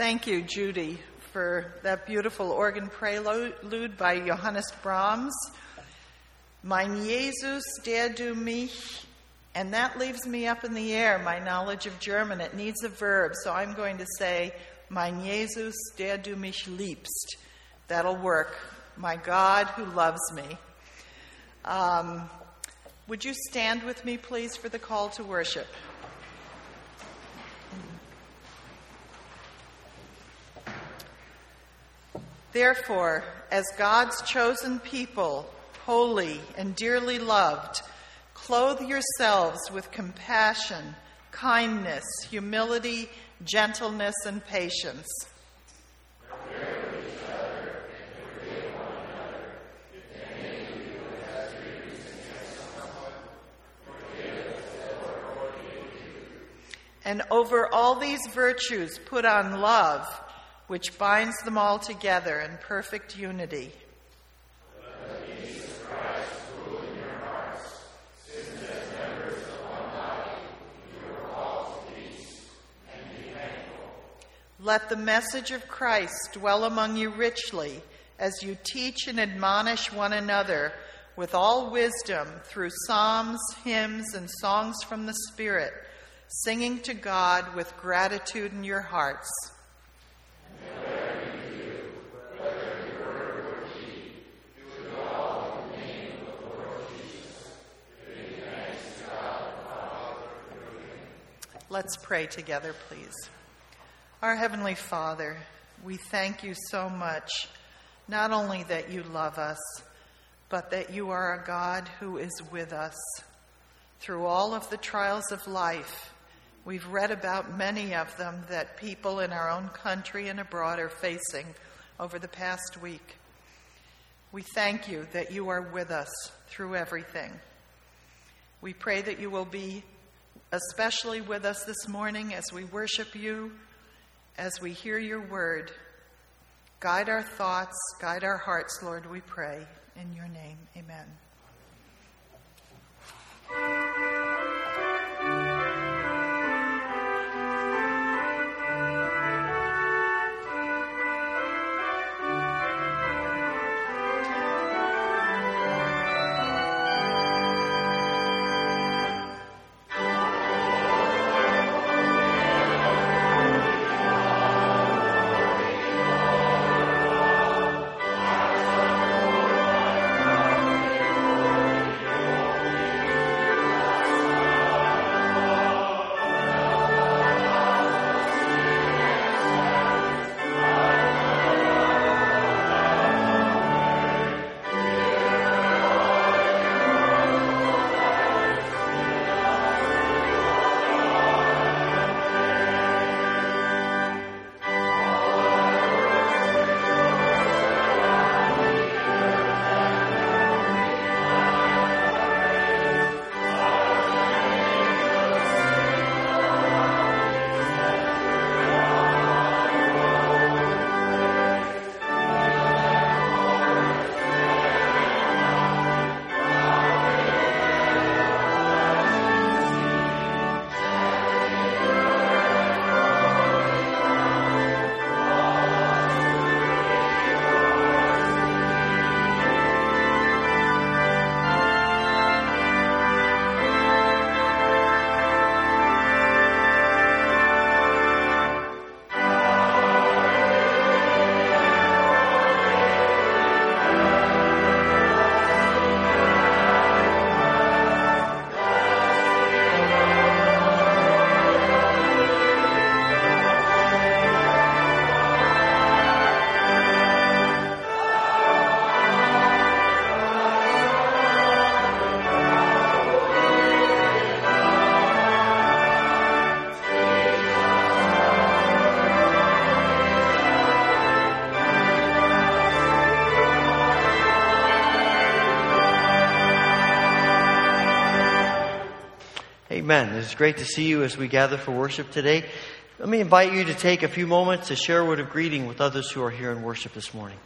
Thank you, Judy, for that beautiful organ prelude by Johannes Brahms. Mein Jesus, der du mich, and that leaves me up in the air, my knowledge of German. It needs a verb, so I'm going to say, Mein Jesus, der du mich liebst. That'll work. My God who loves me. Um, would you stand with me, please, for the call to worship? Therefore, as God's chosen people, holy and dearly loved, clothe yourselves with compassion, kindness, humility, gentleness, and patience. And over all these virtues, put on love which binds them all together in perfect unity. Let the message of Christ dwell among you richly as you teach and admonish one another with all wisdom through psalms, hymns, and songs from the Spirit, singing to God with gratitude in your hearts. Let's pray together, please. Our Heavenly Father, we thank you so much, not only that you love us, but that you are a God who is with us through all of the trials of life. We've read about many of them that people in our own country and abroad are facing over the past week. We thank you that you are with us through everything. We pray that you will be especially with us this morning as we worship you, as we hear your word. Guide our thoughts, guide our hearts, Lord, we pray. In your name, amen. It's great to see you as we gather for worship today. Let me invite you to take a few moments to share a word of greeting with others who are here in worship this morning.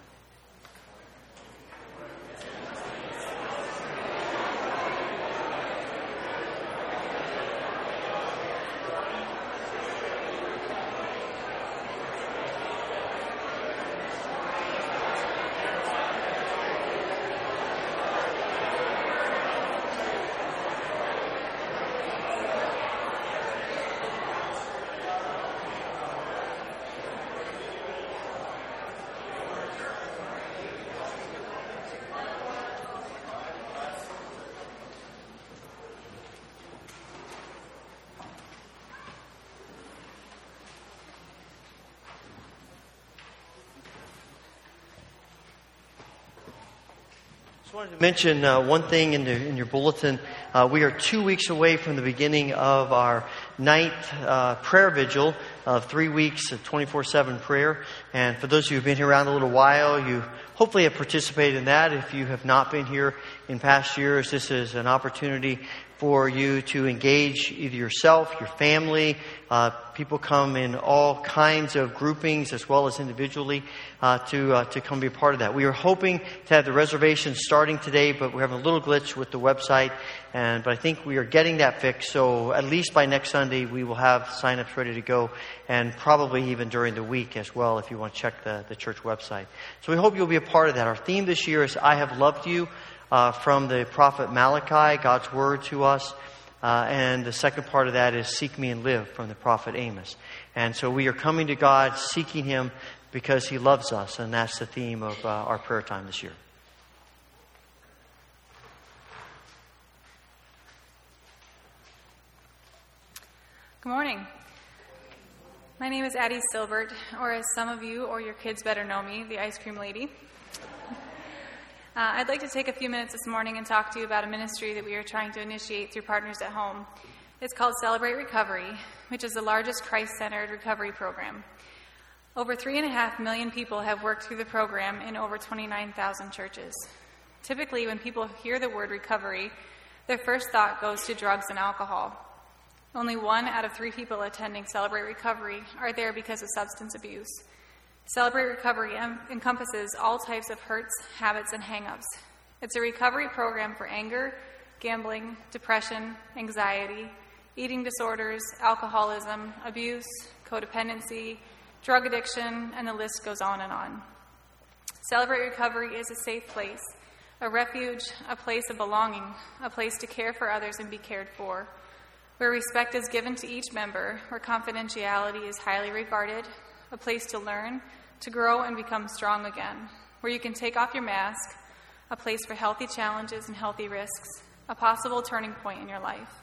Wanted to mention uh, one thing in, the, in your bulletin. Uh, we are two weeks away from the beginning of our ninth uh, prayer vigil of three weeks of 24 7 prayer. And for those of you who've been here around a little while, you hopefully have participated in that. If you have not been here in past years, this is an opportunity for you to engage either yourself, your family. Uh, people come in all kinds of groupings as well as individually uh, to uh, to come be a part of that. We are hoping to have the reservations starting today, but we're having a little glitch with the website, and but I think we are getting that fixed. So at least by next Sunday, we will have signups ready to go, and probably even during the week as well, if you want to check the the church website. So we hope you'll be a part of that. Our theme this year is "I Have Loved You." Uh, from the prophet Malachi, God's word to us. Uh, and the second part of that is Seek Me and Live from the prophet Amos. And so we are coming to God, seeking Him because He loves us. And that's the theme of uh, our prayer time this year. Good morning. My name is Addie Silbert, or as some of you or your kids better know me, the ice cream lady. Uh, I'd like to take a few minutes this morning and talk to you about a ministry that we are trying to initiate through Partners at Home. It's called Celebrate Recovery, which is the largest Christ centered recovery program. Over 3.5 million people have worked through the program in over 29,000 churches. Typically, when people hear the word recovery, their first thought goes to drugs and alcohol. Only one out of three people attending Celebrate Recovery are there because of substance abuse. Celebrate Recovery encompasses all types of hurts, habits, and hangups. It's a recovery program for anger, gambling, depression, anxiety, eating disorders, alcoholism, abuse, codependency, drug addiction, and the list goes on and on. Celebrate Recovery is a safe place, a refuge, a place of belonging, a place to care for others and be cared for, where respect is given to each member, where confidentiality is highly regarded, a place to learn, to grow, and become strong again, where you can take off your mask, a place for healthy challenges and healthy risks, a possible turning point in your life.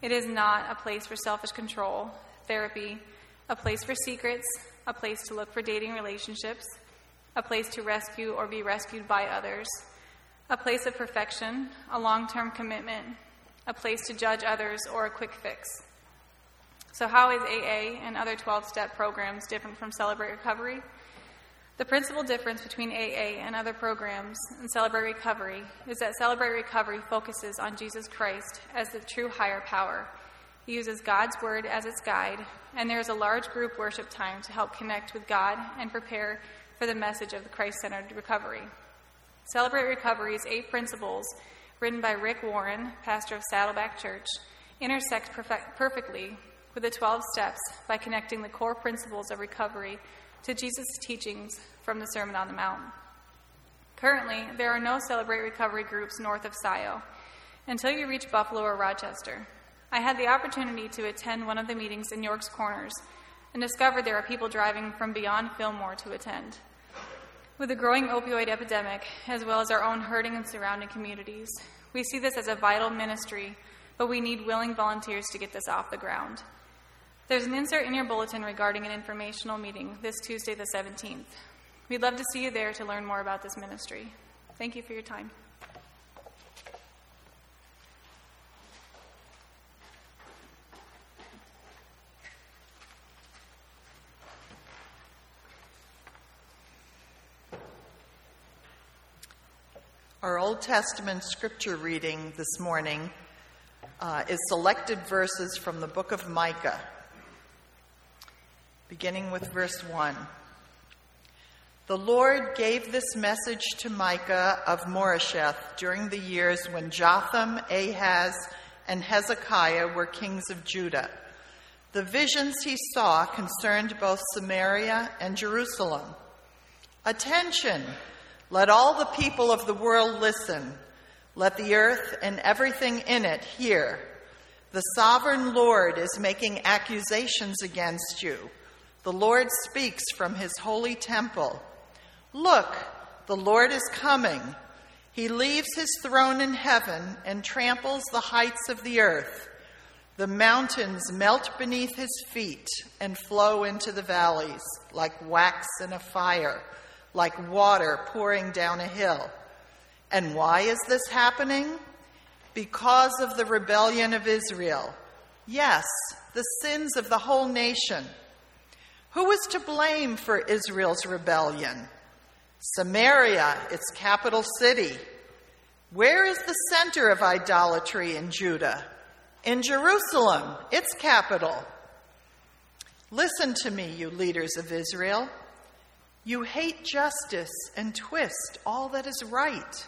It is not a place for selfish control, therapy, a place for secrets, a place to look for dating relationships, a place to rescue or be rescued by others, a place of perfection, a long term commitment, a place to judge others, or a quick fix. So, how is AA and other 12 step programs different from Celebrate Recovery? The principal difference between AA and other programs and Celebrate Recovery is that Celebrate Recovery focuses on Jesus Christ as the true higher power. He uses God's Word as its guide, and there is a large group worship time to help connect with God and prepare for the message of the Christ centered recovery. Celebrate Recovery's eight principles, written by Rick Warren, pastor of Saddleback Church, intersect perfect, perfectly with the 12 steps by connecting the core principles of recovery to Jesus' teachings from the Sermon on the Mount. Currently, there are no Celebrate Recovery groups north of Scio until you reach Buffalo or Rochester. I had the opportunity to attend one of the meetings in York's Corners and discovered there are people driving from beyond Fillmore to attend. With the growing opioid epidemic, as well as our own hurting and surrounding communities, we see this as a vital ministry, but we need willing volunteers to get this off the ground. There's an insert in your bulletin regarding an informational meeting this Tuesday, the 17th. We'd love to see you there to learn more about this ministry. Thank you for your time. Our Old Testament scripture reading this morning uh, is selected verses from the book of Micah beginning with verse 1. The Lord gave this message to Micah of Moresheth during the years when Jotham, Ahaz, and Hezekiah were kings of Judah. The visions he saw concerned both Samaria and Jerusalem. Attention! Let all the people of the world listen. Let the earth and everything in it hear. The sovereign Lord is making accusations against you. The Lord speaks from his holy temple. Look, the Lord is coming. He leaves his throne in heaven and tramples the heights of the earth. The mountains melt beneath his feet and flow into the valleys like wax in a fire, like water pouring down a hill. And why is this happening? Because of the rebellion of Israel. Yes, the sins of the whole nation. Who is to blame for Israel's rebellion? Samaria, its capital city. Where is the center of idolatry in Judah? In Jerusalem, its capital. Listen to me, you leaders of Israel. You hate justice and twist all that is right.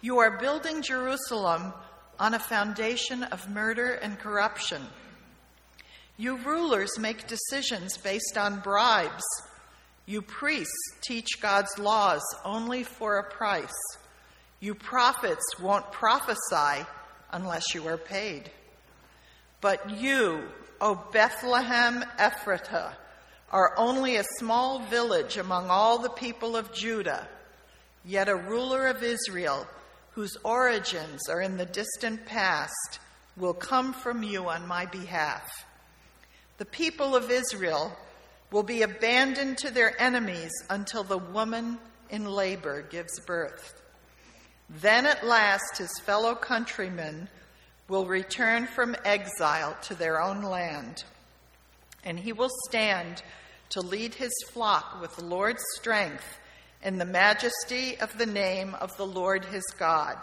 You are building Jerusalem on a foundation of murder and corruption. You rulers make decisions based on bribes. You priests teach God's laws only for a price. You prophets won't prophesy unless you are paid. But you, O Bethlehem Ephratah, are only a small village among all the people of Judah, yet a ruler of Israel, whose origins are in the distant past, will come from you on my behalf. The people of Israel will be abandoned to their enemies until the woman in labor gives birth. Then at last his fellow countrymen will return from exile to their own land, and he will stand to lead his flock with the Lord's strength and the majesty of the name of the Lord his God.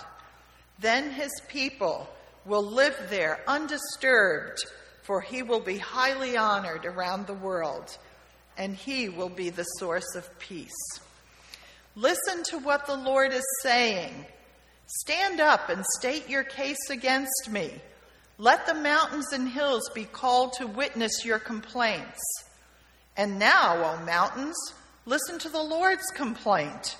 Then his people will live there undisturbed for he will be highly honored around the world, and he will be the source of peace. Listen to what the Lord is saying. Stand up and state your case against me. Let the mountains and hills be called to witness your complaints. And now, O mountains, listen to the Lord's complaint.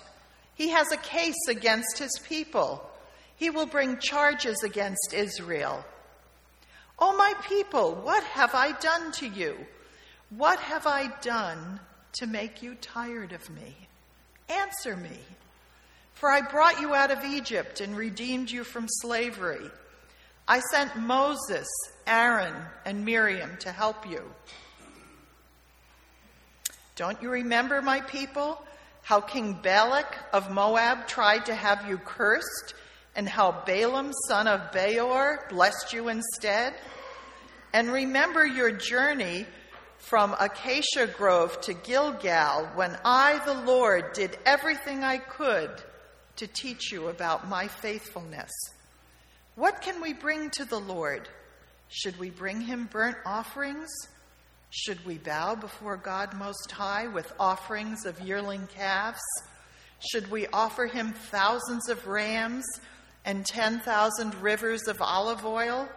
He has a case against his people. He will bring charges against Israel. O oh, my people, what have I done to you? What have I done to make you tired of me? Answer me. For I brought you out of Egypt and redeemed you from slavery. I sent Moses, Aaron, and Miriam to help you. Don't you remember, my people, how King Balak of Moab tried to have you cursed and how Balaam, son of Beor, blessed you instead? And remember your journey from Acacia Grove to Gilgal when I, the Lord, did everything I could to teach you about my faithfulness. What can we bring to the Lord? Should we bring him burnt offerings? Should we bow before God Most High with offerings of yearling calves? Should we offer him thousands of rams and 10,000 rivers of olive oil?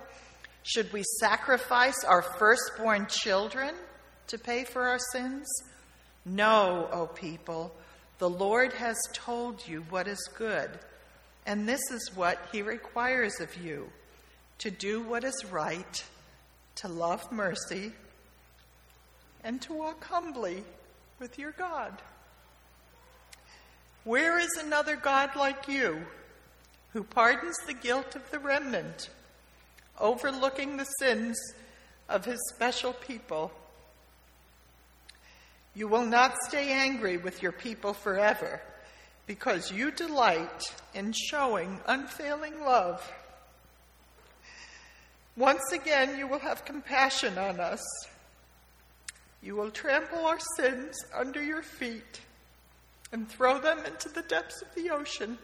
Should we sacrifice our firstborn children to pay for our sins? No, O people, the Lord has told you what is good, and this is what he requires of you to do what is right, to love mercy, and to walk humbly with your God. Where is another God like you? Who pardons the guilt of the remnant, overlooking the sins of his special people. You will not stay angry with your people forever because you delight in showing unfailing love. Once again, you will have compassion on us. You will trample our sins under your feet and throw them into the depths of the ocean.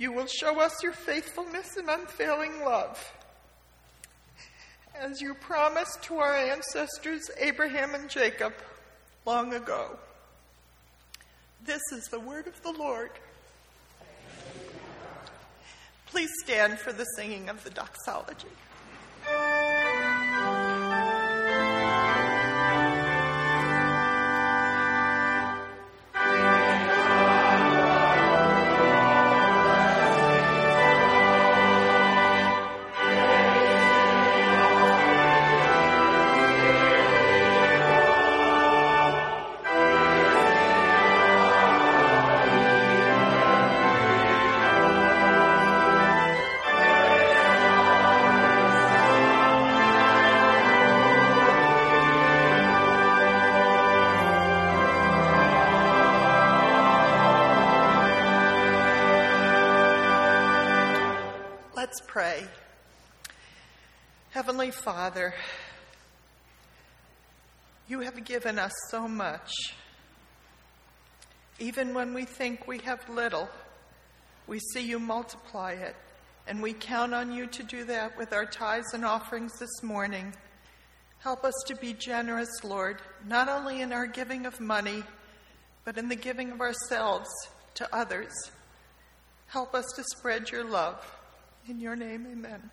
You will show us your faithfulness and unfailing love. As you promised to our ancestors, Abraham and Jacob, long ago. This is the word of the Lord. Please stand for the singing of the doxology. Heavenly Father, you have given us so much. Even when we think we have little, we see you multiply it, and we count on you to do that with our tithes and offerings this morning. Help us to be generous, Lord, not only in our giving of money, but in the giving of ourselves to others. Help us to spread your love. In your name, amen.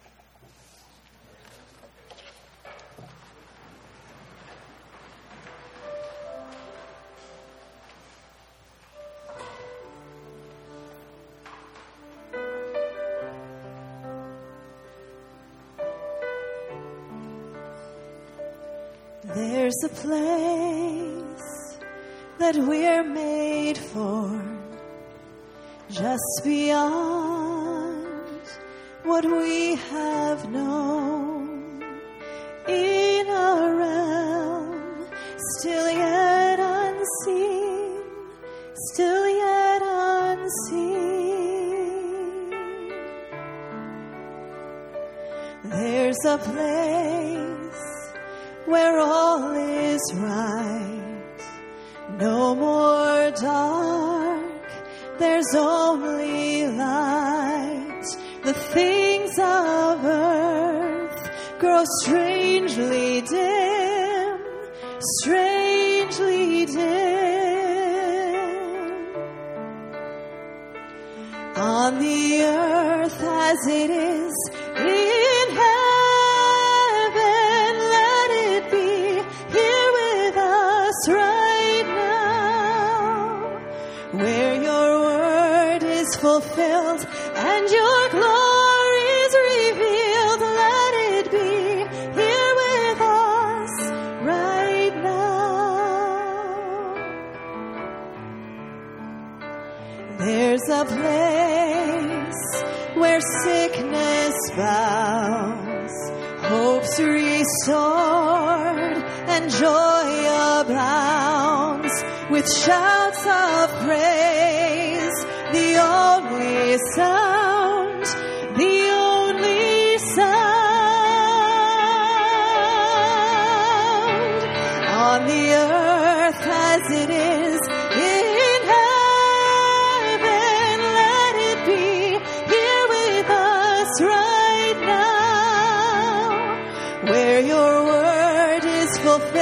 A place that we're made for, just beyond what we have known in a realm still yet unseen, still yet unseen. There's a place where all is right. No more dark, there's only light. The things of earth grow strangely dim, strangely dim. On the earth as it is bows, hope's restored, and joy abounds. With shouts of praise, the only sound, word is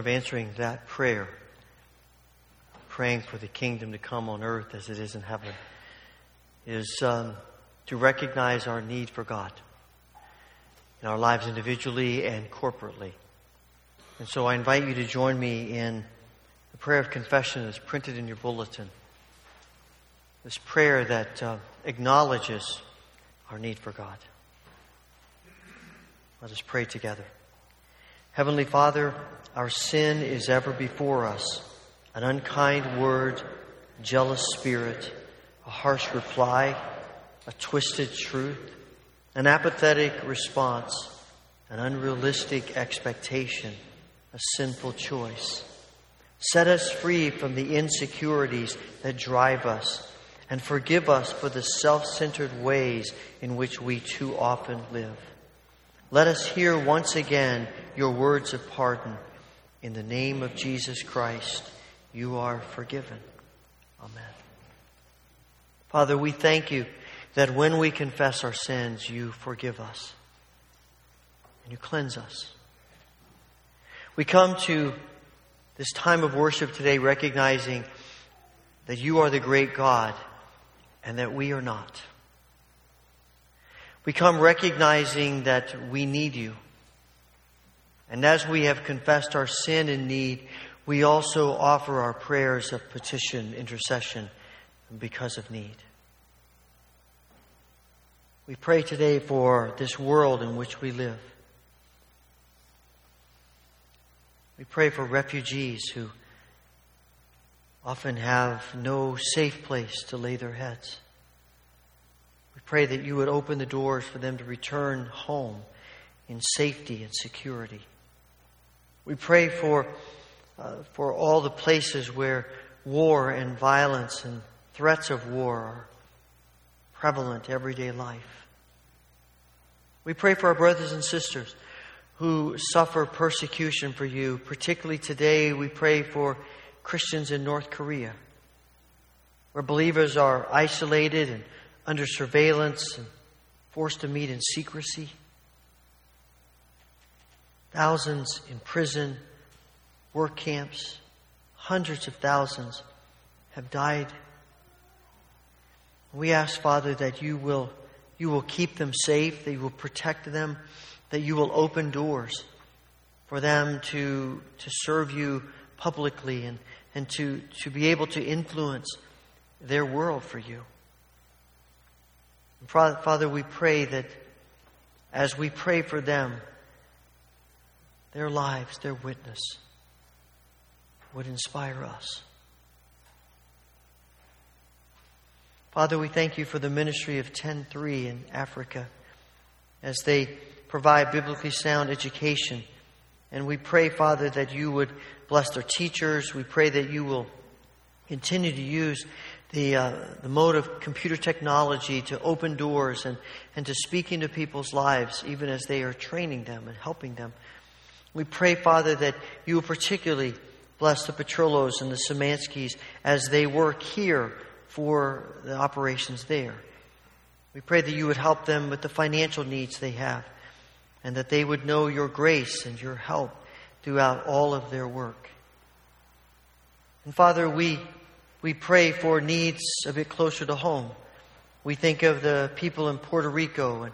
of answering that prayer, praying for the kingdom to come on earth as it is in heaven, is um, to recognize our need for God in our lives individually and corporately. And so I invite you to join me in the prayer of confession that's printed in your bulletin. This prayer that uh, acknowledges our need for God. Let us pray together. Heavenly Father, our sin is ever before us an unkind word, jealous spirit, a harsh reply, a twisted truth, an apathetic response, an unrealistic expectation, a sinful choice. Set us free from the insecurities that drive us and forgive us for the self centered ways in which we too often live. Let us hear once again your words of pardon. In the name of Jesus Christ, you are forgiven. Amen. Father, we thank you that when we confess our sins, you forgive us and you cleanse us. We come to this time of worship today recognizing that you are the great God and that we are not. We come recognizing that we need you. And as we have confessed our sin and need, we also offer our prayers of petition, intercession, because of need. We pray today for this world in which we live. We pray for refugees who often have no safe place to lay their heads. Pray that you would open the doors for them to return home in safety and security. We pray for, uh, for all the places where war and violence and threats of war are prevalent everyday life. We pray for our brothers and sisters who suffer persecution for you. Particularly today, we pray for Christians in North Korea, where believers are isolated and under surveillance and forced to meet in secrecy. Thousands in prison, work camps, hundreds of thousands have died. We ask, Father, that you will, you will keep them safe, that you will protect them, that you will open doors for them to, to serve you publicly and, and to, to be able to influence their world for you. Father, we pray that as we pray for them, their lives, their witness would inspire us. Father, we thank you for the ministry of 10-3 in Africa as they provide biblically sound education. And we pray, Father, that you would bless their teachers. We pray that you will continue to use the, uh, the mode of computer technology to open doors and, and to speak into people's lives, even as they are training them and helping them. We pray, Father, that you will particularly bless the Petrillos and the Samanskis as they work here for the operations there. We pray that you would help them with the financial needs they have and that they would know your grace and your help throughout all of their work. And Father, we we pray for needs a bit closer to home. We think of the people in Puerto Rico and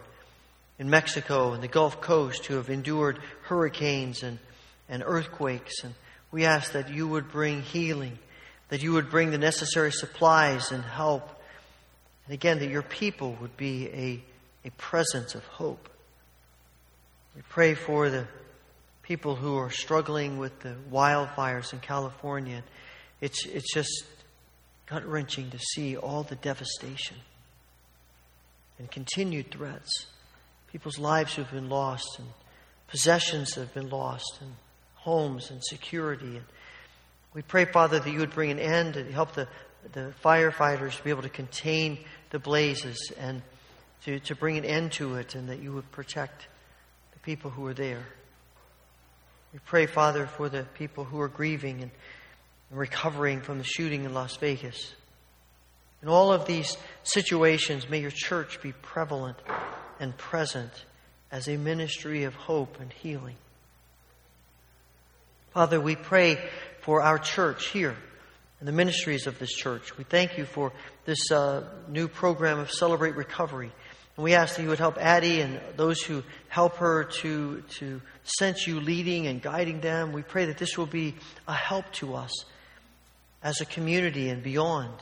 in Mexico and the Gulf Coast who have endured hurricanes and, and earthquakes. And we ask that you would bring healing, that you would bring the necessary supplies and help. And again, that your people would be a, a presence of hope. We pray for the people who are struggling with the wildfires in California. It's, it's just gut wrenching to see all the devastation and continued threats. People's lives who have been lost, and possessions that have been lost, and homes and security. And we pray, Father, that you would bring an end and help the, the firefighters be able to contain the blazes and to, to bring an end to it, and that you would protect the people who are there. We pray, Father, for the people who are grieving and and recovering from the shooting in Las Vegas. In all of these situations, may your church be prevalent and present as a ministry of hope and healing. Father, we pray for our church here and the ministries of this church. We thank you for this uh, new program of Celebrate Recovery. And we ask that you would help Addie and those who help her to, to sense you leading and guiding them. We pray that this will be a help to us as a community and beyond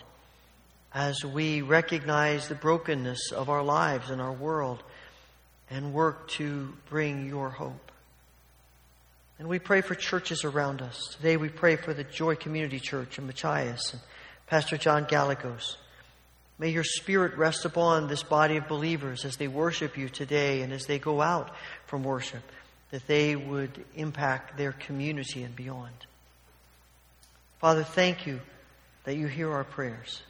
as we recognize the brokenness of our lives and our world and work to bring your hope. And we pray for churches around us. Today we pray for the Joy Community Church in Machias and Pastor John Gallegos. May your spirit rest upon this body of believers as they worship you today and as they go out from worship, that they would impact their community and beyond. Father, thank you that you hear our prayers.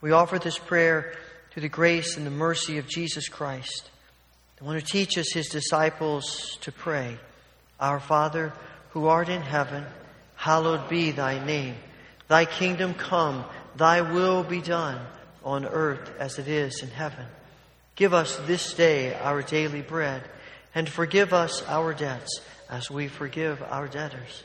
We offer this prayer through the grace and the mercy of Jesus Christ, the one who teaches his disciples to pray, Our Father, who art in heaven, hallowed be thy name. Thy kingdom come, thy will be done on earth as it is in heaven. Give us this day our daily bread, and forgive us our debts as we forgive our debtors.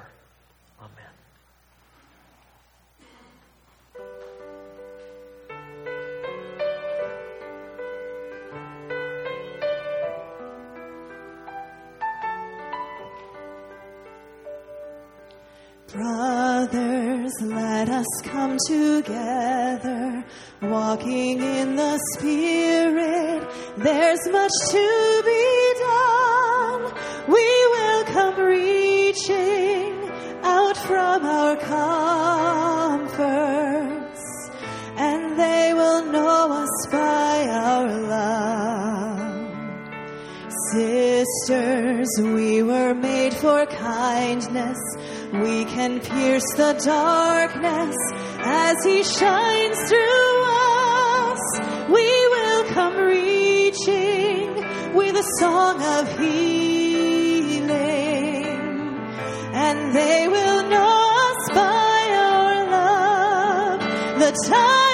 Brothers, let us come together, walking in the Spirit. There's much to be done. We will come reaching out from our comforts, and they will know us by our love. Sisters, we were made for kindness. We can pierce the darkness as He shines through us. We will come reaching with a song of healing, and they will know us by our love. The time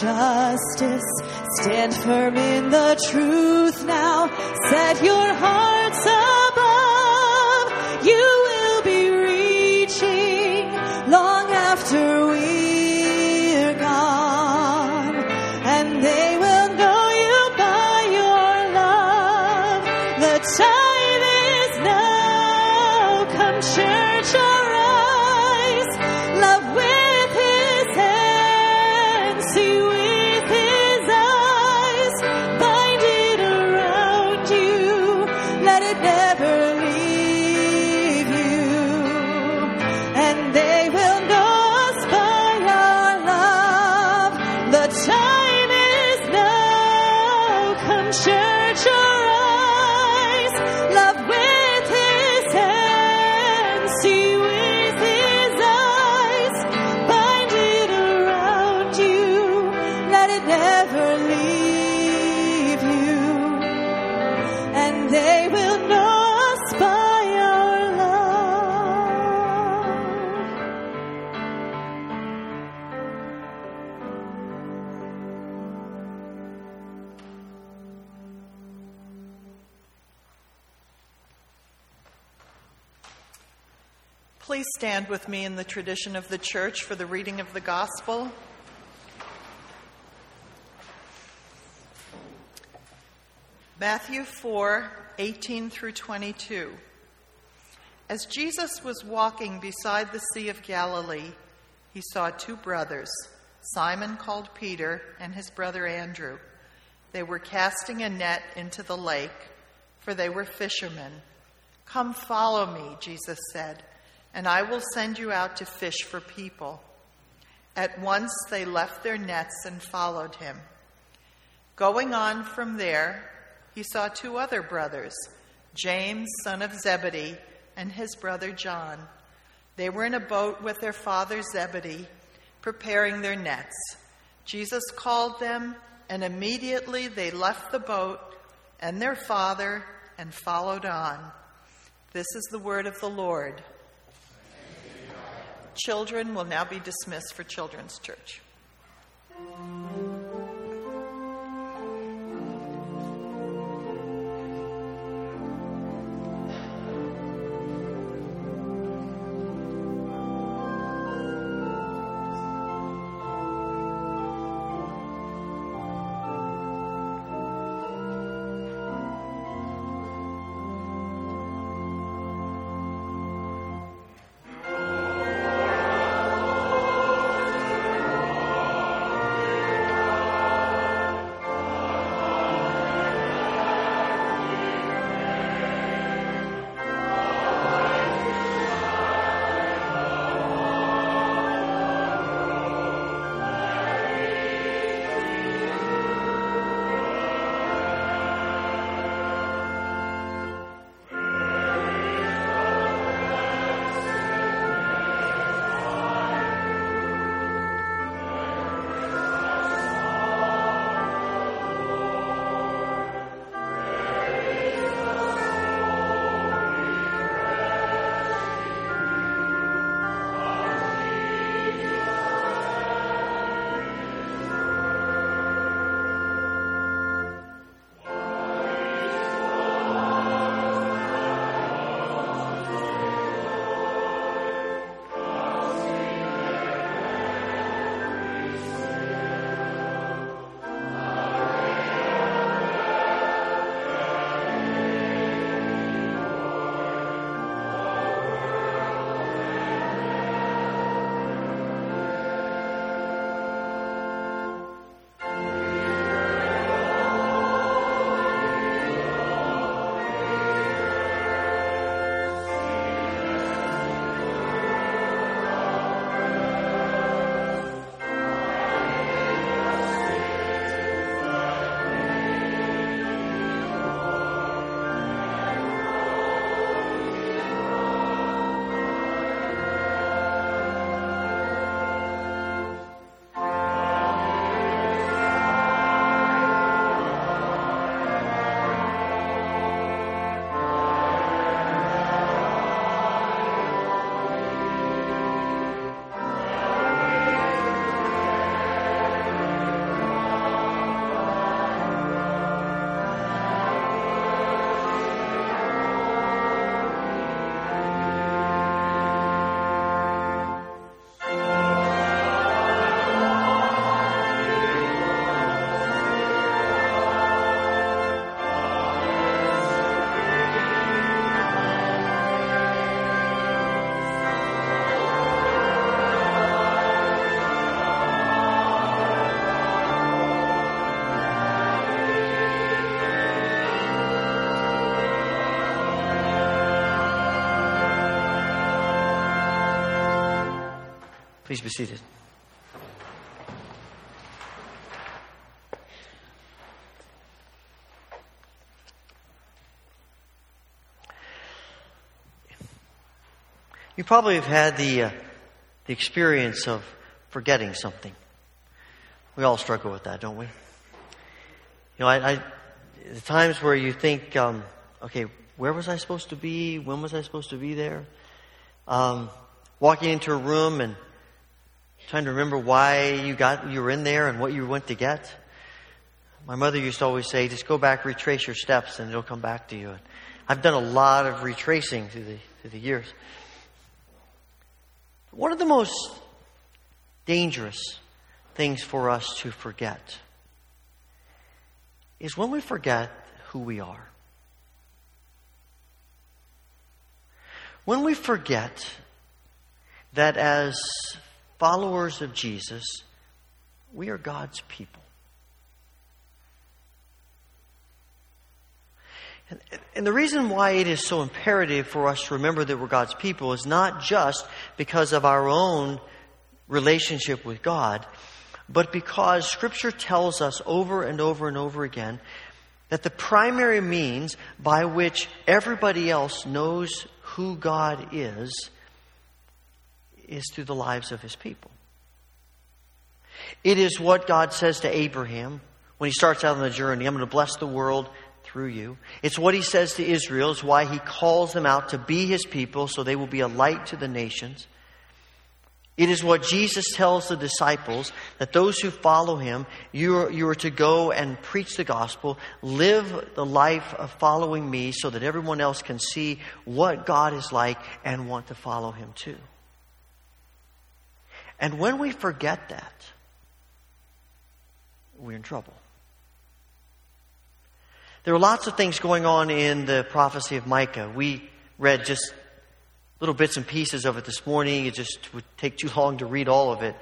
justice. Stand firm in the truth now. Set your hearts stand with me in the tradition of the church for the reading of the gospel. Matthew 4 18 through 22. As Jesus was walking beside the Sea of Galilee, he saw two brothers, Simon called Peter and his brother Andrew. They were casting a net into the lake, for they were fishermen. Come follow me, Jesus said, and I will send you out to fish for people. At once they left their nets and followed him. Going on from there, he saw two other brothers, James, son of Zebedee, and his brother John. They were in a boat with their father Zebedee, preparing their nets. Jesus called them, and immediately they left the boat and their father and followed on. This is the word of the Lord. Children will now be dismissed for Children's Church. Please be seated. You probably have had the, uh, the experience of forgetting something. We all struggle with that, don't we? You know, I, I the times where you think, um, okay, where was I supposed to be? When was I supposed to be there? Um, walking into a room and trying to remember why you got you were in there and what you went to get. My mother used to always say, "Just go back, retrace your steps, and it'll come back to you." And I've done a lot of retracing through the through the years. One of the most dangerous things for us to forget is when we forget who we are. When we forget that as followers of Jesus, we are God's people. And, and, the reason why it is so imperative for us to remember that we're God's people is not just because of our own relationship with God, but because Scripture tells us over and over and over again that the primary means by which everybody else knows who God is is through the lives of his people. It is what God says to Abraham when he starts out on the journey I'm going to bless the world through you. It's what he says to Israel. It's why he calls them out to be his people so they will be a light to the nations. It is what Jesus tells the disciples that those who follow him, you are, you are to go and preach the gospel, live the life of following me so that everyone else can see what God is like and want to follow him too. And when we forget that, we're in trouble. There are lots of things going on in the prophecy of Micah. We read just little bits and pieces of it this morning. It just would take too long to read all of it.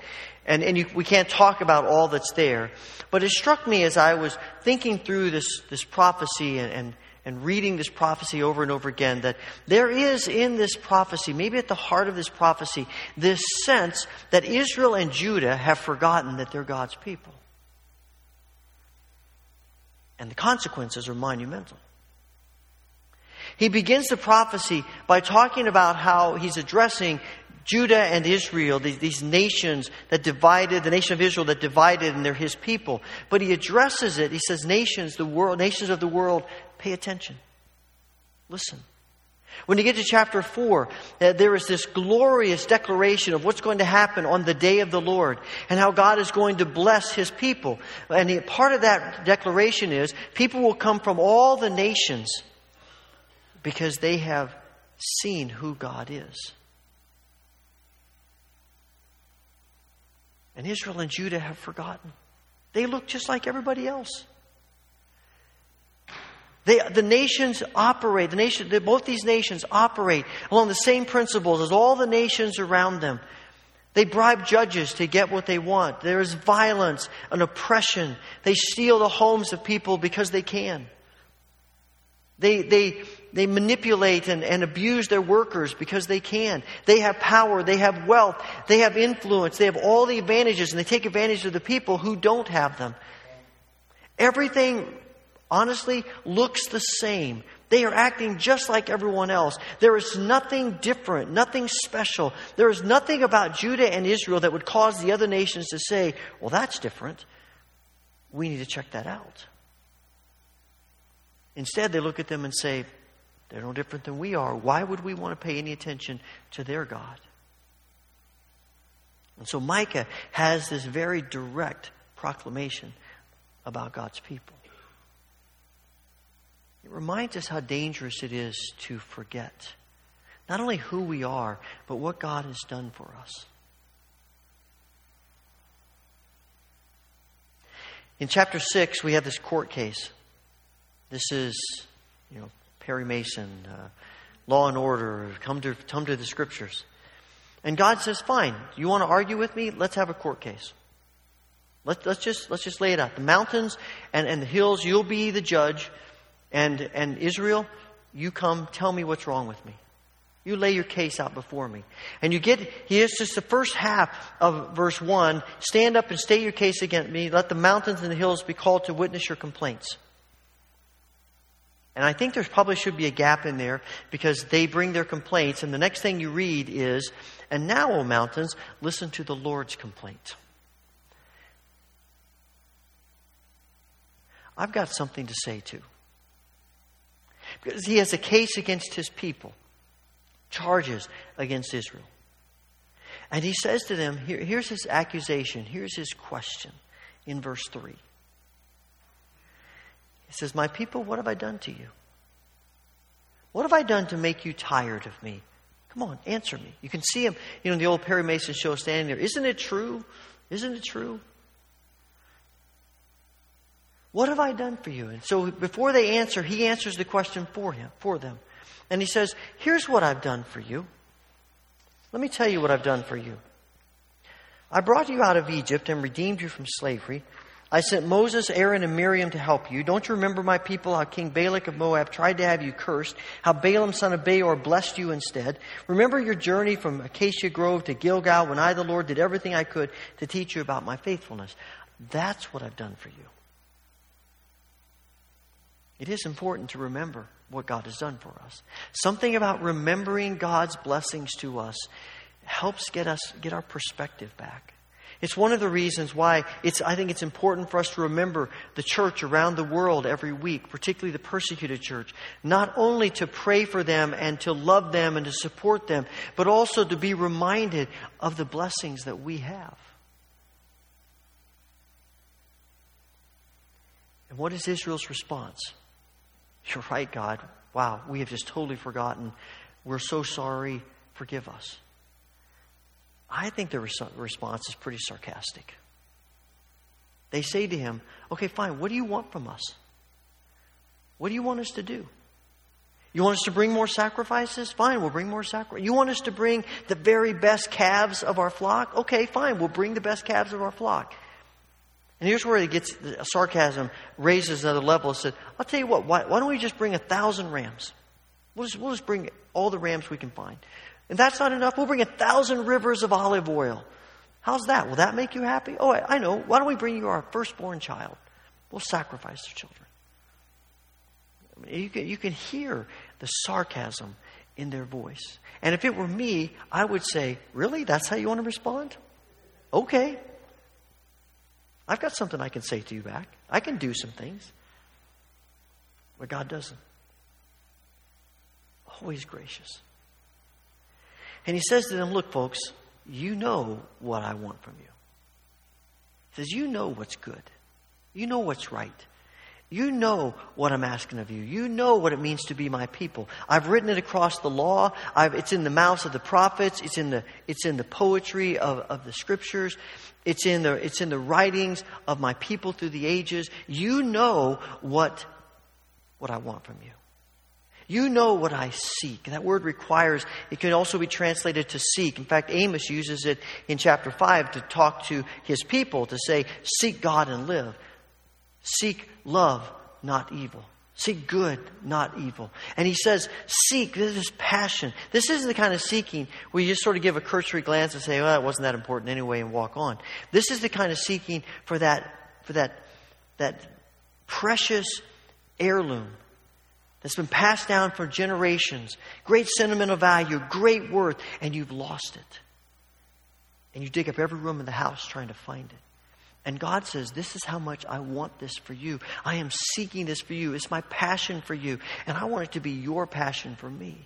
And, and you, we can't talk about all that's there. But it struck me as I was thinking through this, this prophecy and, and, and reading this prophecy over and over again that there is in this prophecy, maybe at the heart of this prophecy, this sense that Israel and Judah have forgotten that they're God's people. And the consequences are monumental. He begins the prophecy by talking about how he's addressing Judah and Israel, these, these, nations that divided, the nation of Israel that divided, and they're his people. But he addresses it. He says, Nations, the world, nations of the world, pay attention. Listen. When you get to chapter 4, uh, there is this glorious declaration of what's going to happen on the day of the Lord and how God is going to bless his people. And part of that declaration is people will come from all the nations because they have seen who God is. And Israel and Judah have forgotten. They look just like everybody else. They, the nations operate, the nation, both these nations operate along the same principles as all the nations around them. They bribe judges to get what they want. There is violence and oppression. They steal the homes of people because they can. They, they, they manipulate and, and abuse their workers because they can. They have power, they have wealth, they have influence, they have all the advantages, and they take advantage of the people who don't have them. Everything, honestly, looks the same. They are acting just like everyone else. There is nothing different, nothing special. There is nothing about Judah and Israel that would cause the other nations to say, well, that's different. We need to check that out. Instead, they look at them and say, they're no different than we are. Why would we want to pay any attention to their God? And so Micah has this very direct proclamation about God's people. Reminds us how dangerous it is to forget not only who we are, but what God has done for us. In chapter 6, we have this court case. This is, you know, Perry Mason, uh, Law and Order, come to, come to the scriptures. And God says, fine, you want to argue with me? Let's have a court case. Let, let's, just, let's just lay it out. The mountains and, and the hills, you'll be the judge. And, and Israel, you come, tell me what's wrong with me. You lay your case out before me. And you get, here's just the first half of verse 1. Stand up and state your case against me. Let the mountains and the hills be called to witness your complaints. And I think there probably should be a gap in there because they bring their complaints, and the next thing you read is, And now, O mountains, listen to the Lord's complaint. I've got something to say too. Because he has a case against his people, charges against Israel. And he says to them, here, here's his accusation, here's his question in verse 3. He says, My people, what have I done to you? What have I done to make you tired of me? Come on, answer me. You can see him, you know, in the old Perry Mason show standing there. Isn't it true? Isn't it true? What have I done for you? And so before they answer, he answers the question for him, for them. And he says, Here's what I've done for you. Let me tell you what I've done for you. I brought you out of Egypt and redeemed you from slavery. I sent Moses, Aaron, and Miriam to help you. Don't you remember my people, how King Balak of Moab tried to have you cursed, how Balaam, son of Beor, blessed you instead? Remember your journey from Acacia Grove to Gilgal when I, the Lord, did everything I could to teach you about my faithfulness. That's what I've done for you. It is important to remember what God has done for us. Something about remembering God's blessings to us helps get us get our perspective back. It's one of the reasons why it's, I think it's important for us to remember the church around the world every week, particularly the persecuted church, not only to pray for them and to love them and to support them, but also to be reminded of the blessings that we have. And what is Israel's response? You're right, God. Wow, we have just totally forgotten. We're so sorry. Forgive us. I think the response is pretty sarcastic. They say to him, Okay, fine, what do you want from us? What do you want us to do? You want us to bring more sacrifices? Fine, we'll bring more sacrifices. You want us to bring the very best calves of our flock? Okay, fine, we'll bring the best calves of our flock. And here's where it gets the sarcasm raises another level. It said, I'll tell you what, why, why, don't we just bring a thousand rams? We'll just, we'll just bring all the rams we can find. And that's not enough. We'll bring a thousand rivers of olive oil. How's that? Will that make you happy? Oh, I, I know. Why don't we bring you our firstborn child? We'll sacrifice the children. I mean, you, can, you can hear the sarcasm in their voice. And if it were me, I would say, Really? That's how you want to respond? Okay. I've got something I can say to you back. I can do some things. But God doesn't. Always gracious. And he says to them, Look, folks, you know what I want from you. He says, You know what's good. You know what's right. You know what I'm asking of you. You know what it means to be my people. I've written it across the law. I've, it's in the mouths of the prophets. It's in the, it's in the poetry of, of the scriptures. It's in, the, it's in the writings of my people through the ages. You know what, what I want from you. You know what I seek. That word requires, it can also be translated to seek. In fact, Amos uses it in chapter 5 to talk to his people to say, Seek God and live. Seek love, not evil. Seek good, not evil. And he says, seek. This is passion. This isn't the kind of seeking where you just sort of give a cursory glance and say, well, it wasn't that important anyway, and walk on. This is the kind of seeking for that, for that, that precious heirloom that's been passed down for generations, great sentimental value, great worth, and you've lost it. And you dig up every room in the house trying to find it. And God says, This is how much I want this for you. I am seeking this for you. It's my passion for you. And I want it to be your passion for me.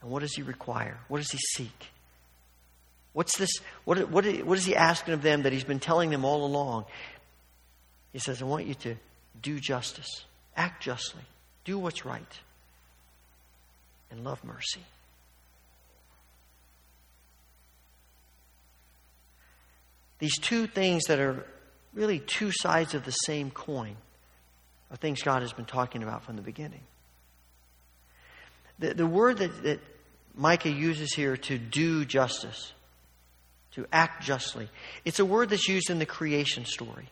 And what does He require? What does He seek? What's this? What, what, what is He asking of them that He's been telling them all along? He says, I want you to do justice. Act justly. Do what's right. And love mercy. These two things that are really two sides of the same coin are things God has been talking about from the beginning. The, the word that, that Micah uses here to do justice, to act justly, it's a word that's used in the creation story.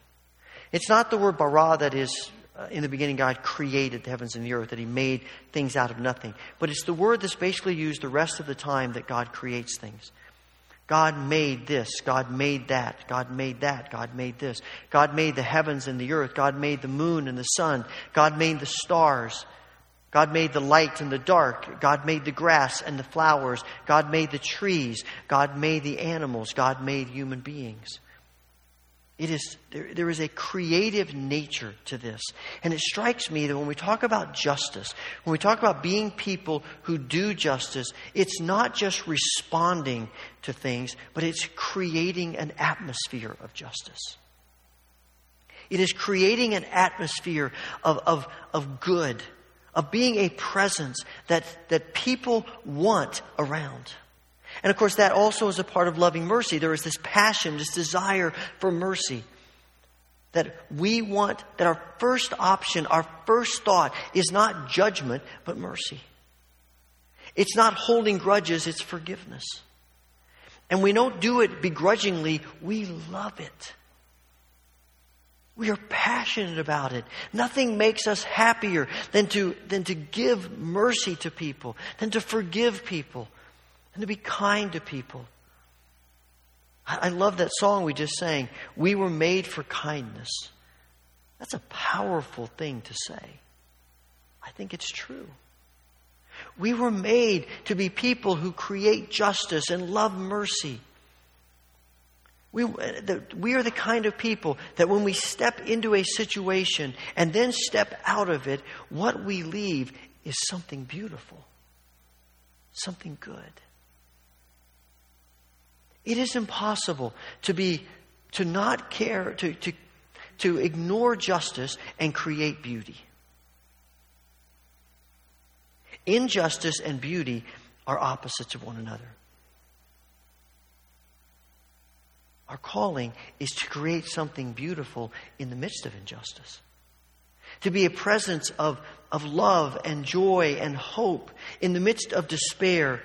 It's not the word bara that is uh, in the beginning, God created the heavens and the earth, that He made things out of nothing. But it's the word that's basically used the rest of the time that God creates things. God made this, God made that, God made that, God made this. God made the heavens and the earth, God made the moon and the sun, God made the stars, God made the light and the dark, God made the grass and the flowers, God made the trees, God made the animals, God made human beings. It is, there, there is a creative nature to this. And it strikes me that when we talk about justice, when we talk about being people who do justice, it's not just responding to things, but it's creating an atmosphere of justice. It is creating an atmosphere of, of, of good, of being a presence that, that people want around. And of course, that also is a part of loving mercy. There is this passion, this desire for mercy. That we want, that our first option, our first thought is not judgment, but mercy. It's not holding grudges, it's forgiveness. And we don't do it begrudgingly, we love it. We are passionate about it. Nothing makes us happier than to, than to give mercy to people, than to forgive people, and to be kind to people. I love that song we just sang. We were made for kindness. That's a powerful thing to say. I think it's true. We were made to be people who create justice and love mercy. We, uh, the, we are the kind of people that when we step into a situation and then step out of it, what we leave is something beautiful, something good. It is impossible to be to not care, to, to, to ignore justice and create beauty. Injustice and beauty are opposites of one another. Our calling is to create something beautiful in the midst of injustice. To be a presence of, of love and joy and hope in the midst of despair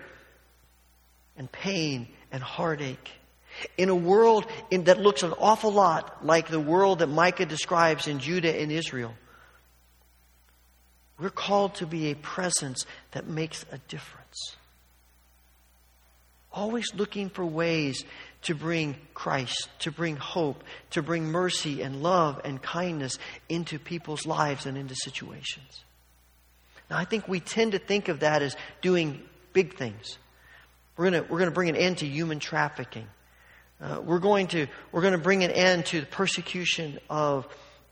and pain and heartache. In a world in, that looks an awful lot like the world that Micah describes in Judah and Israel, we're called to be a presence that makes a difference. Always looking for ways to bring Christ, to bring hope, to bring mercy and love and kindness into people's lives and into situations. Now, I think we tend to think of that as doing big things. We're going we're to bring an end to human trafficking. Uh, we're, going to, we're going to bring an end to the persecution of,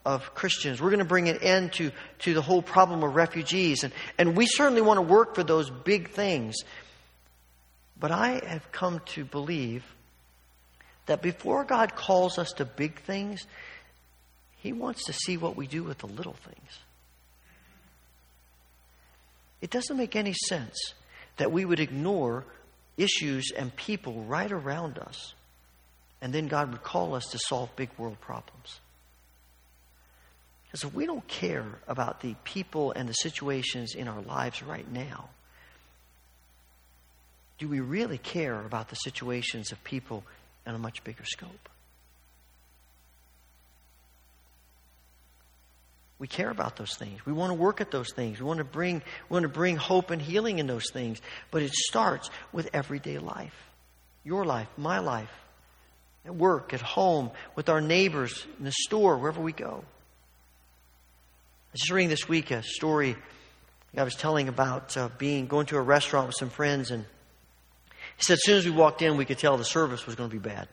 of Christians. We're going to bring an end to, to the whole problem of refugees. And, and we certainly want to work for those big things. But I have come to believe that before God calls us to big things, He wants to see what we do with the little things. It doesn't make any sense that we would ignore issues and people right around us, and then God would call us to solve big world problems. Because if we don't care about the people and the situations in our lives right now, do we really care about the situations of people on a much bigger scope. We care about those things. We want to work at those things. We want to bring, we want to bring hope and healing in those things. But it starts with everyday life. Your life, my life, at work, at home, with our neighbors, in the store, wherever we go. I was just reading this week a story I was telling about uh, being going to a restaurant with some friends and he said, as soon as we walked in, we could tell the service was going to be bad.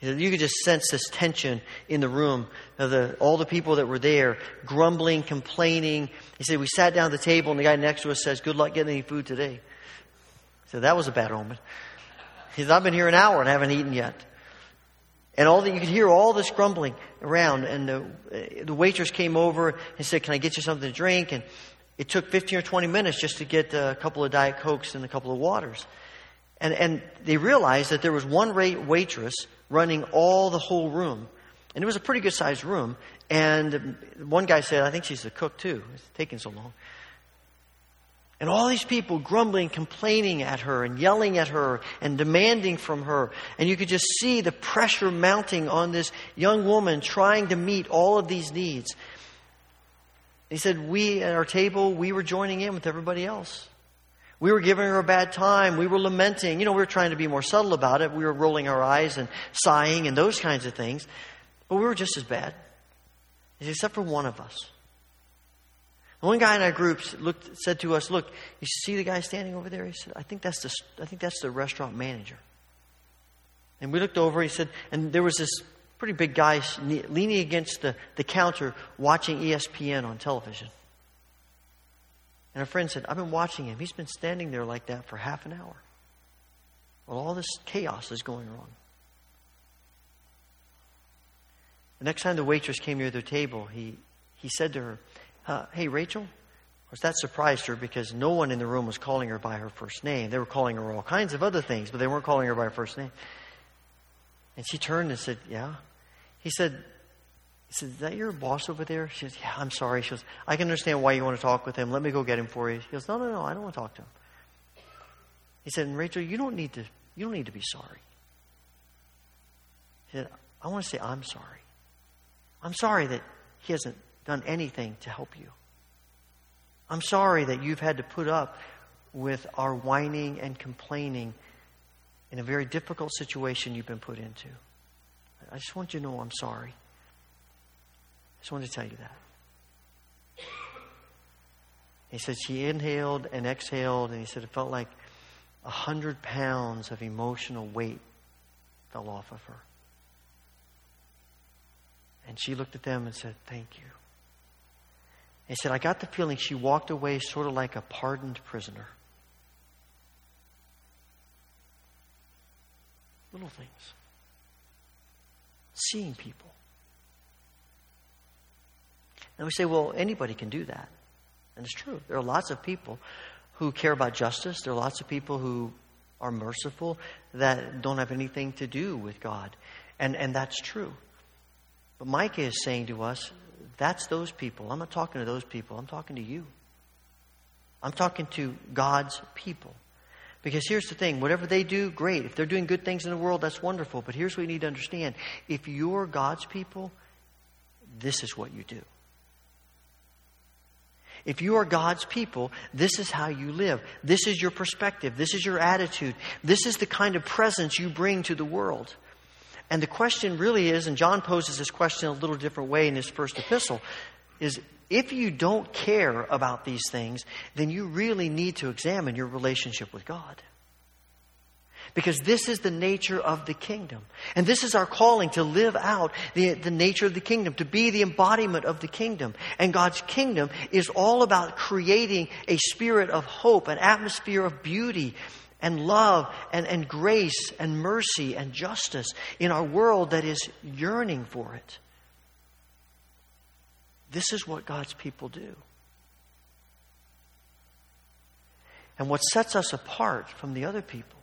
You could just sense this tension in the room. Of the, all the people that were there, grumbling, complaining. He said, we sat down at the table, and the guy next to us says, good luck getting any food today. Said, that was a bad omen. He said, I've been here an hour and I haven't eaten yet. And all that you could hear all this grumbling around, and the, the waitress came over and said, "Can I get you something to drink?" And it took 15 or 20 minutes just to get a couple of diet cokes and a couple of waters. And, and they realized that there was one waitress running all the whole room. And it was a pretty good sized room. And one guy said, I think she's the cook too. It's taking so long. And all these people grumbling, complaining at her, and yelling at her, and demanding from her. And you could just see the pressure mounting on this young woman trying to meet all of these needs. He said, We at our table, we were joining in with everybody else. We were giving her a bad time. We were lamenting. You know, we were trying to be more subtle about it. We were rolling our eyes and sighing and those kinds of things. But we were just as bad, except for one of us. One guy in our group looked, said to us, "Look, you see the guy standing over there?" He said, "I think that's the, I think that's the restaurant manager." And we looked over. He said, and there was this pretty big guy leaning against the, the counter watching ESPN on television. And a friend said, I've been watching him. He's been standing there like that for half an hour. Well, all this chaos is going on. The next time the waitress came near their table, he, he said to her, uh, Hey, Rachel. Course, that surprised her because no one in the room was calling her by her first name. They were calling her all kinds of other things, but they weren't calling her by her first name. And she turned and said, Yeah. He said, said, Is that your boss over there? She says, Yeah, I'm sorry. She goes, I can understand why you want to talk with him. Let me go get him for you. He goes, No, no, no, I don't want to talk to him. He said, Rachel, you don't need to you don't need to be sorry. He said, I want to say I'm sorry. I'm sorry that he hasn't done anything to help you. I'm sorry that you've had to put up with our whining and complaining in a very difficult situation you've been put into. I just want you to know I'm sorry just wanted to tell you that. He said she inhaled and exhaled, and he said it felt like a hundred pounds of emotional weight fell off of her. And she looked at them and said, Thank you. He said, I got the feeling she walked away sort of like a pardoned prisoner. Little things. Seeing people. And we say, well, anybody can do that. And it's true. There are lots of people who care about justice. There are lots of people who are merciful that don't have anything to do with God. And, and that's true. But Micah is saying to us, that's those people. I'm not talking to those people. I'm talking to you. I'm talking to God's people. Because here's the thing whatever they do, great. If they're doing good things in the world, that's wonderful. But here's what you need to understand if you're God's people, this is what you do. If you are God's people, this is how you live. This is your perspective. This is your attitude. This is the kind of presence you bring to the world. And the question really is, and John poses this question a little different way in his first epistle, is if you don't care about these things, then you really need to examine your relationship with God. Because this is the nature of the kingdom. And this is our calling to live out the, the nature of the kingdom, to be the embodiment of the kingdom. And God's kingdom is all about creating a spirit of hope, an atmosphere of beauty, and love and, and grace and mercy and justice in our world that is yearning for it. This is what God's people do. And what sets us apart from the other people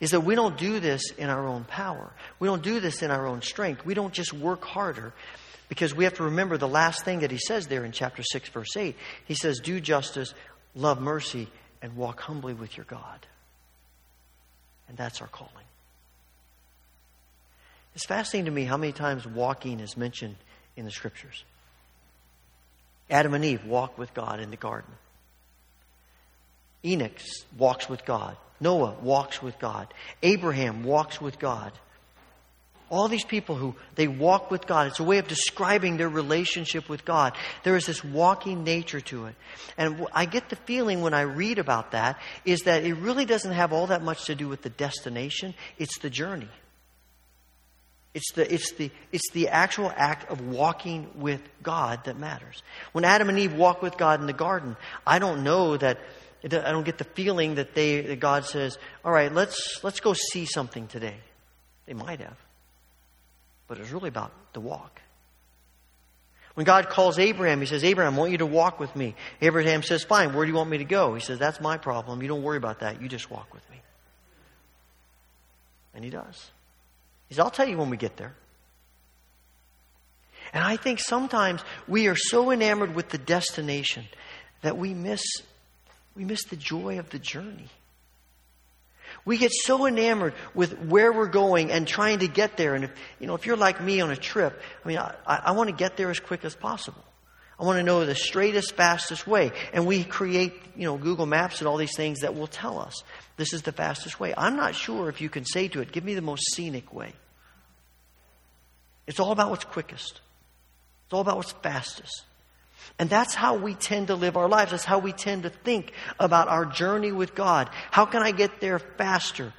is that we don't do this in our own power. We don't do this in our own strength. We don't just work harder because we have to remember the last thing that he says there in chapter 6, verse 8. He says, Do justice, love mercy, and walk humbly with your God. And that's our calling. It's fascinating to me how many times walking is mentioned in the scriptures. Adam and Eve walk with God in the garden. Enoch walks with God. Noah walks with God. Abraham walks with God. All these people who they walk with God, it's a way of describing their relationship with God. There is this walking nature to it. And I get the feeling when I read about that is that it really doesn't have all that much to do with the destination, it's the journey. It's the, it's, the, it's the actual act of walking with God that matters. When Adam and Eve walk with God in the garden, I don't know that, I don't get the feeling that, they, that God says, all right, let's, let's go see something today. They might have. But it's really about the walk. When God calls Abraham, he says, Abraham, I want you to walk with me. Abraham says, Fine, where do you want me to go? He says, That's my problem. You don't worry about that. You just walk with me. And he does. He says, I'll tell you when we get there. And I think sometimes we are so enamored with the destination that we miss, we miss the joy of the journey. We get so enamored with where we're going and trying to get there. And if, you know, if you're like me on a trip, I mean, I, I want to get there as quick as possible. I want to know the straightest, fastest way. And we create, you know, Google Maps and all these things that will tell us this is the fastest way. I'm not sure if you can say to it, give me the most scenic way. It's all about what's quickest. It's all about what's fastest. And that's how we tend to live our lives. That's how we tend to think about our journey with God. How can I get there faster?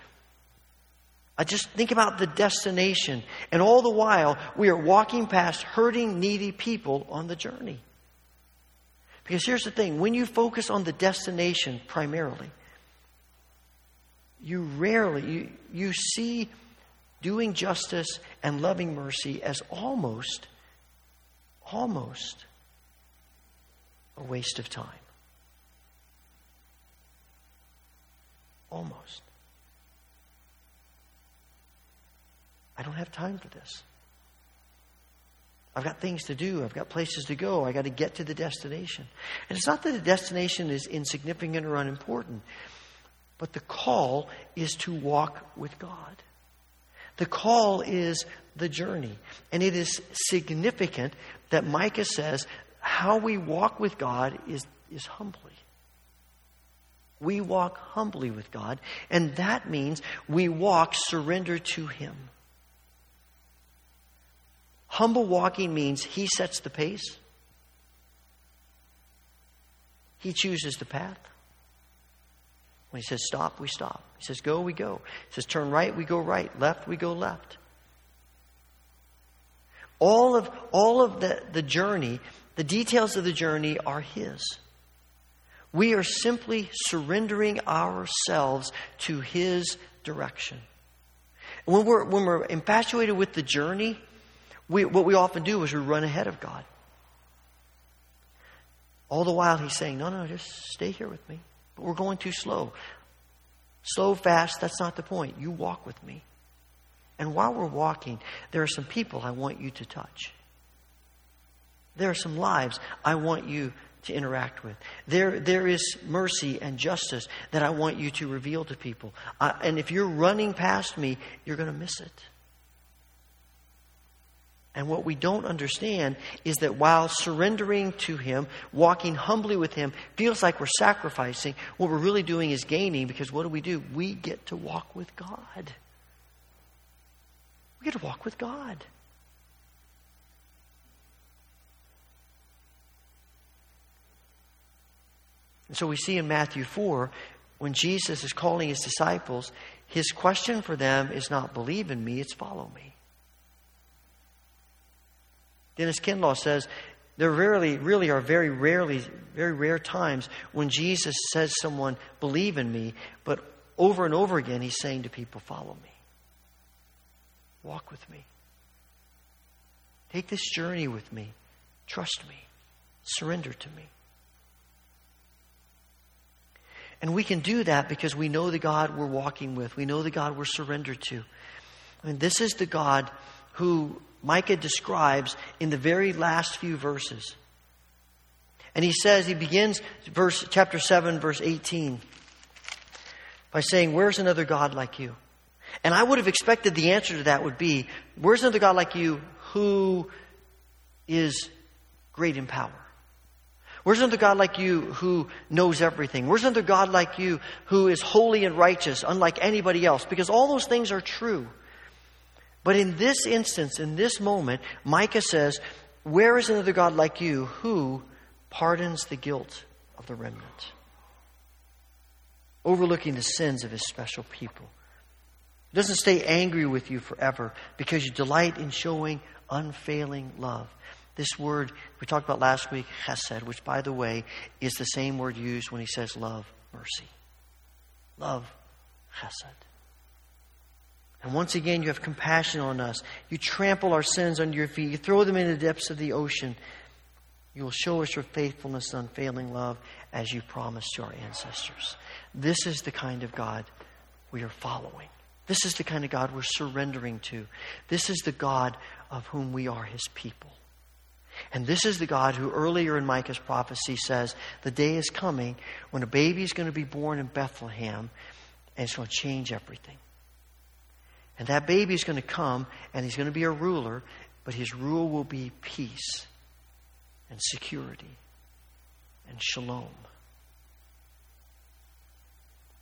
I just think about the destination. And all the while, we are walking past hurting, needy people on the journey. Because here's the thing when you focus on the destination primarily, you rarely, you, you see doing justice and loving mercy as almost, almost a waste of time. Almost. I don't have time for this. I've got things to do. I've got places to go. I got to get to the destination. And it's not that the destination is insignificant or unimportant, but the call is to walk with God. The call is the journey. And it is significant that Micah says how we walk with God is, is humbly. We walk humbly with God, and that means we walk surrender to Him. Humble walking means He sets the pace, He chooses the path. When He says stop, we stop. He says go, we go. He says turn right, we go right. Left, we go left. All of, all of the, the journey, the details of the journey are His. We are simply surrendering ourselves to His direction. When we're, when we're infatuated with the journey, we, what we often do is we run ahead of God. All the while, He's saying, No, no, just stay here with me. But we're going too slow. Slow, fast, that's not the point. You walk with me. And while we're walking, there are some people I want you to touch. There are some lives I want you to interact with. There, there is mercy and justice that I want you to reveal to people. Uh, and if you're running past me, you're going to miss it. And what we don't understand is that while surrendering to Him, walking humbly with Him, feels like we're sacrificing, what we're really doing is gaining because what do we do? We get to walk with God. We get to walk with God. And so we see in Matthew 4, when Jesus is calling his disciples, his question for them is not believe in me, it's follow me. Dennis Kinlaw says there rarely, really are very rarely, very rare times when Jesus says someone, believe in me, but over and over again he's saying to people, follow me. Walk with me. Take this journey with me. Trust me. Surrender to me. And we can do that because we know the God we're walking with. We know the God we're surrendered to. I mean, this is the God who Micah describes in the very last few verses. And he says, he begins verse chapter 7, verse 18, by saying, Where's another God like you? And I would have expected the answer to that would be, Where's another God like you who is great in power? Where's another God like you who knows everything? Where's another God like you who is holy and righteous, unlike anybody else? Because all those things are true. But in this instance, in this moment, Micah says, Where is another God like you who pardons the guilt of the remnant, overlooking the sins of his special people? He doesn't stay angry with you forever because you delight in showing unfailing love. This word we talked about last week, chesed, which, by the way, is the same word used when he says love, mercy. Love, chesed. And once again, you have compassion on us. You trample our sins under your feet. You throw them in the depths of the ocean. You will show us your faithfulness and unfailing love as you promised to our ancestors. This is the kind of God we are following. This is the kind of God we're surrendering to. This is the God of whom we are his people. And this is the God who earlier in Micah's prophecy says the day is coming when a baby is going to be born in Bethlehem and it's going to change everything. And that baby is going to come and he's going to be a ruler, but his rule will be peace and security and shalom.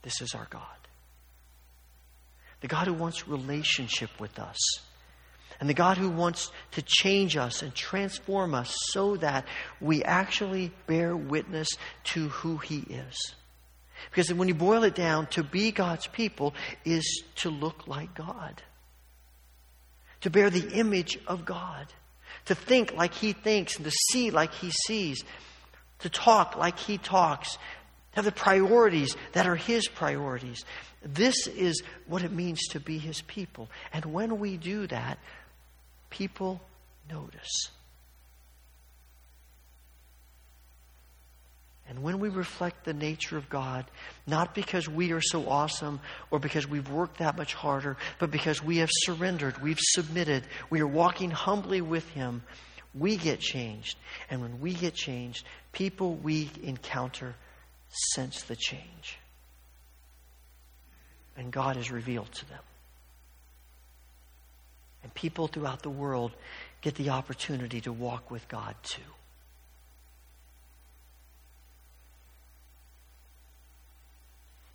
This is our God. The God who wants relationship with us. And the God who wants to change us and transform us so that we actually bear witness to who He is. Because when you boil it down, to be God's people is to look like God, to bear the image of God, to think like He thinks, and to see like He sees, to talk like He talks, to have the priorities that are His priorities. This is what it means to be His people. And when we do that, people notice. And when we reflect the nature of God, not because we are so awesome or because we've worked that much harder, but because we have surrendered, we've submitted, we are walking humbly with Him, we get changed. And when we get changed, people we encounter sense the change. And God is revealed to them. And people throughout the world get the opportunity to walk with God too.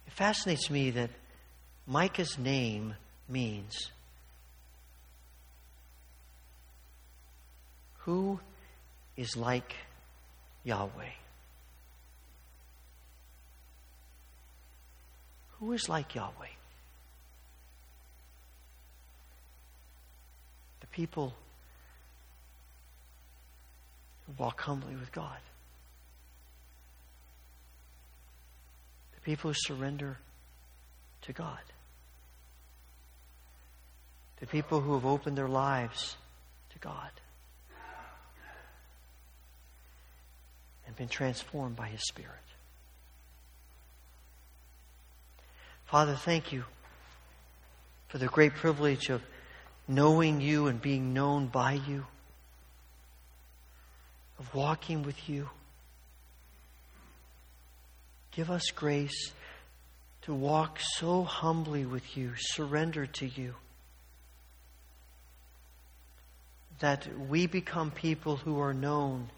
It fascinates me that Micah's name means who is like Yahweh? Who is like Yahweh? The who walk humbly with God. The people who surrender to God. The people who have opened their lives to God and been transformed by His Spirit. Father, thank you for the great privilege of knowing you and being known by you, of walking with you. Give us grace to walk so humbly with you, surrender to you, that we become people who are known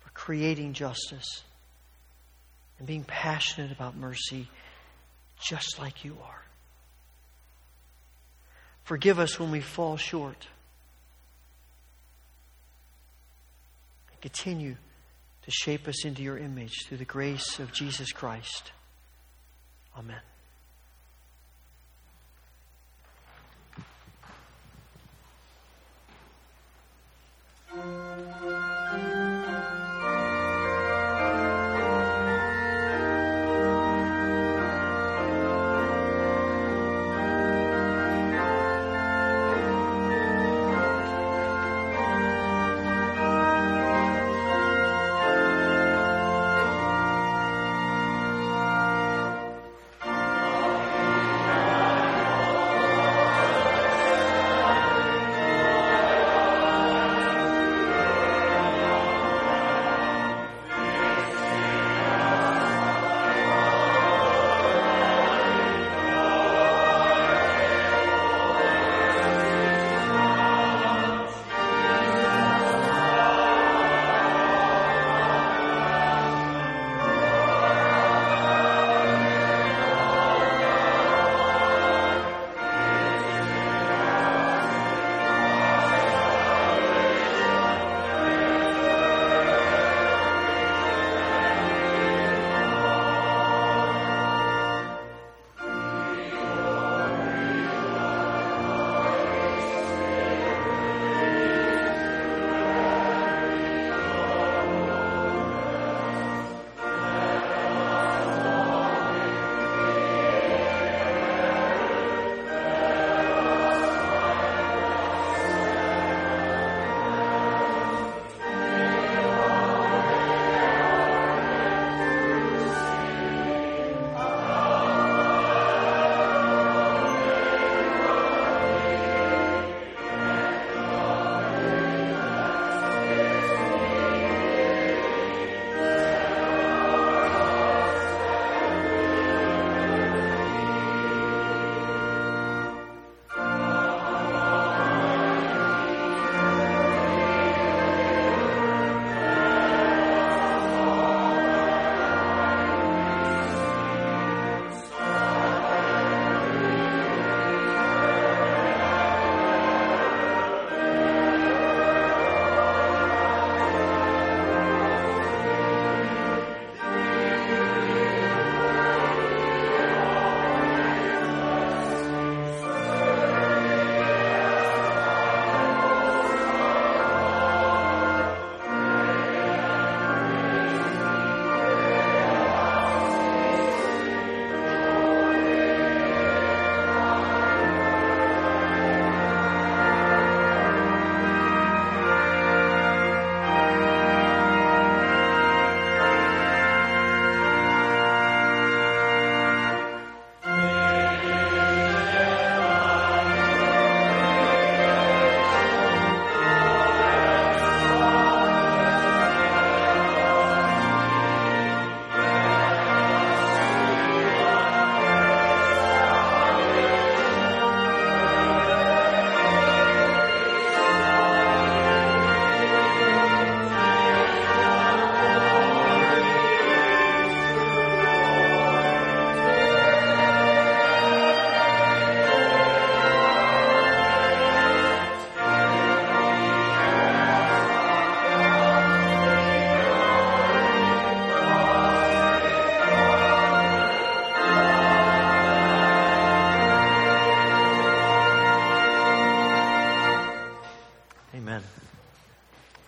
for creating justice and being passionate about mercy, just like you are. Forgive us when we fall short. Continue to shape us into your image through the grace of Jesus Christ. Amen.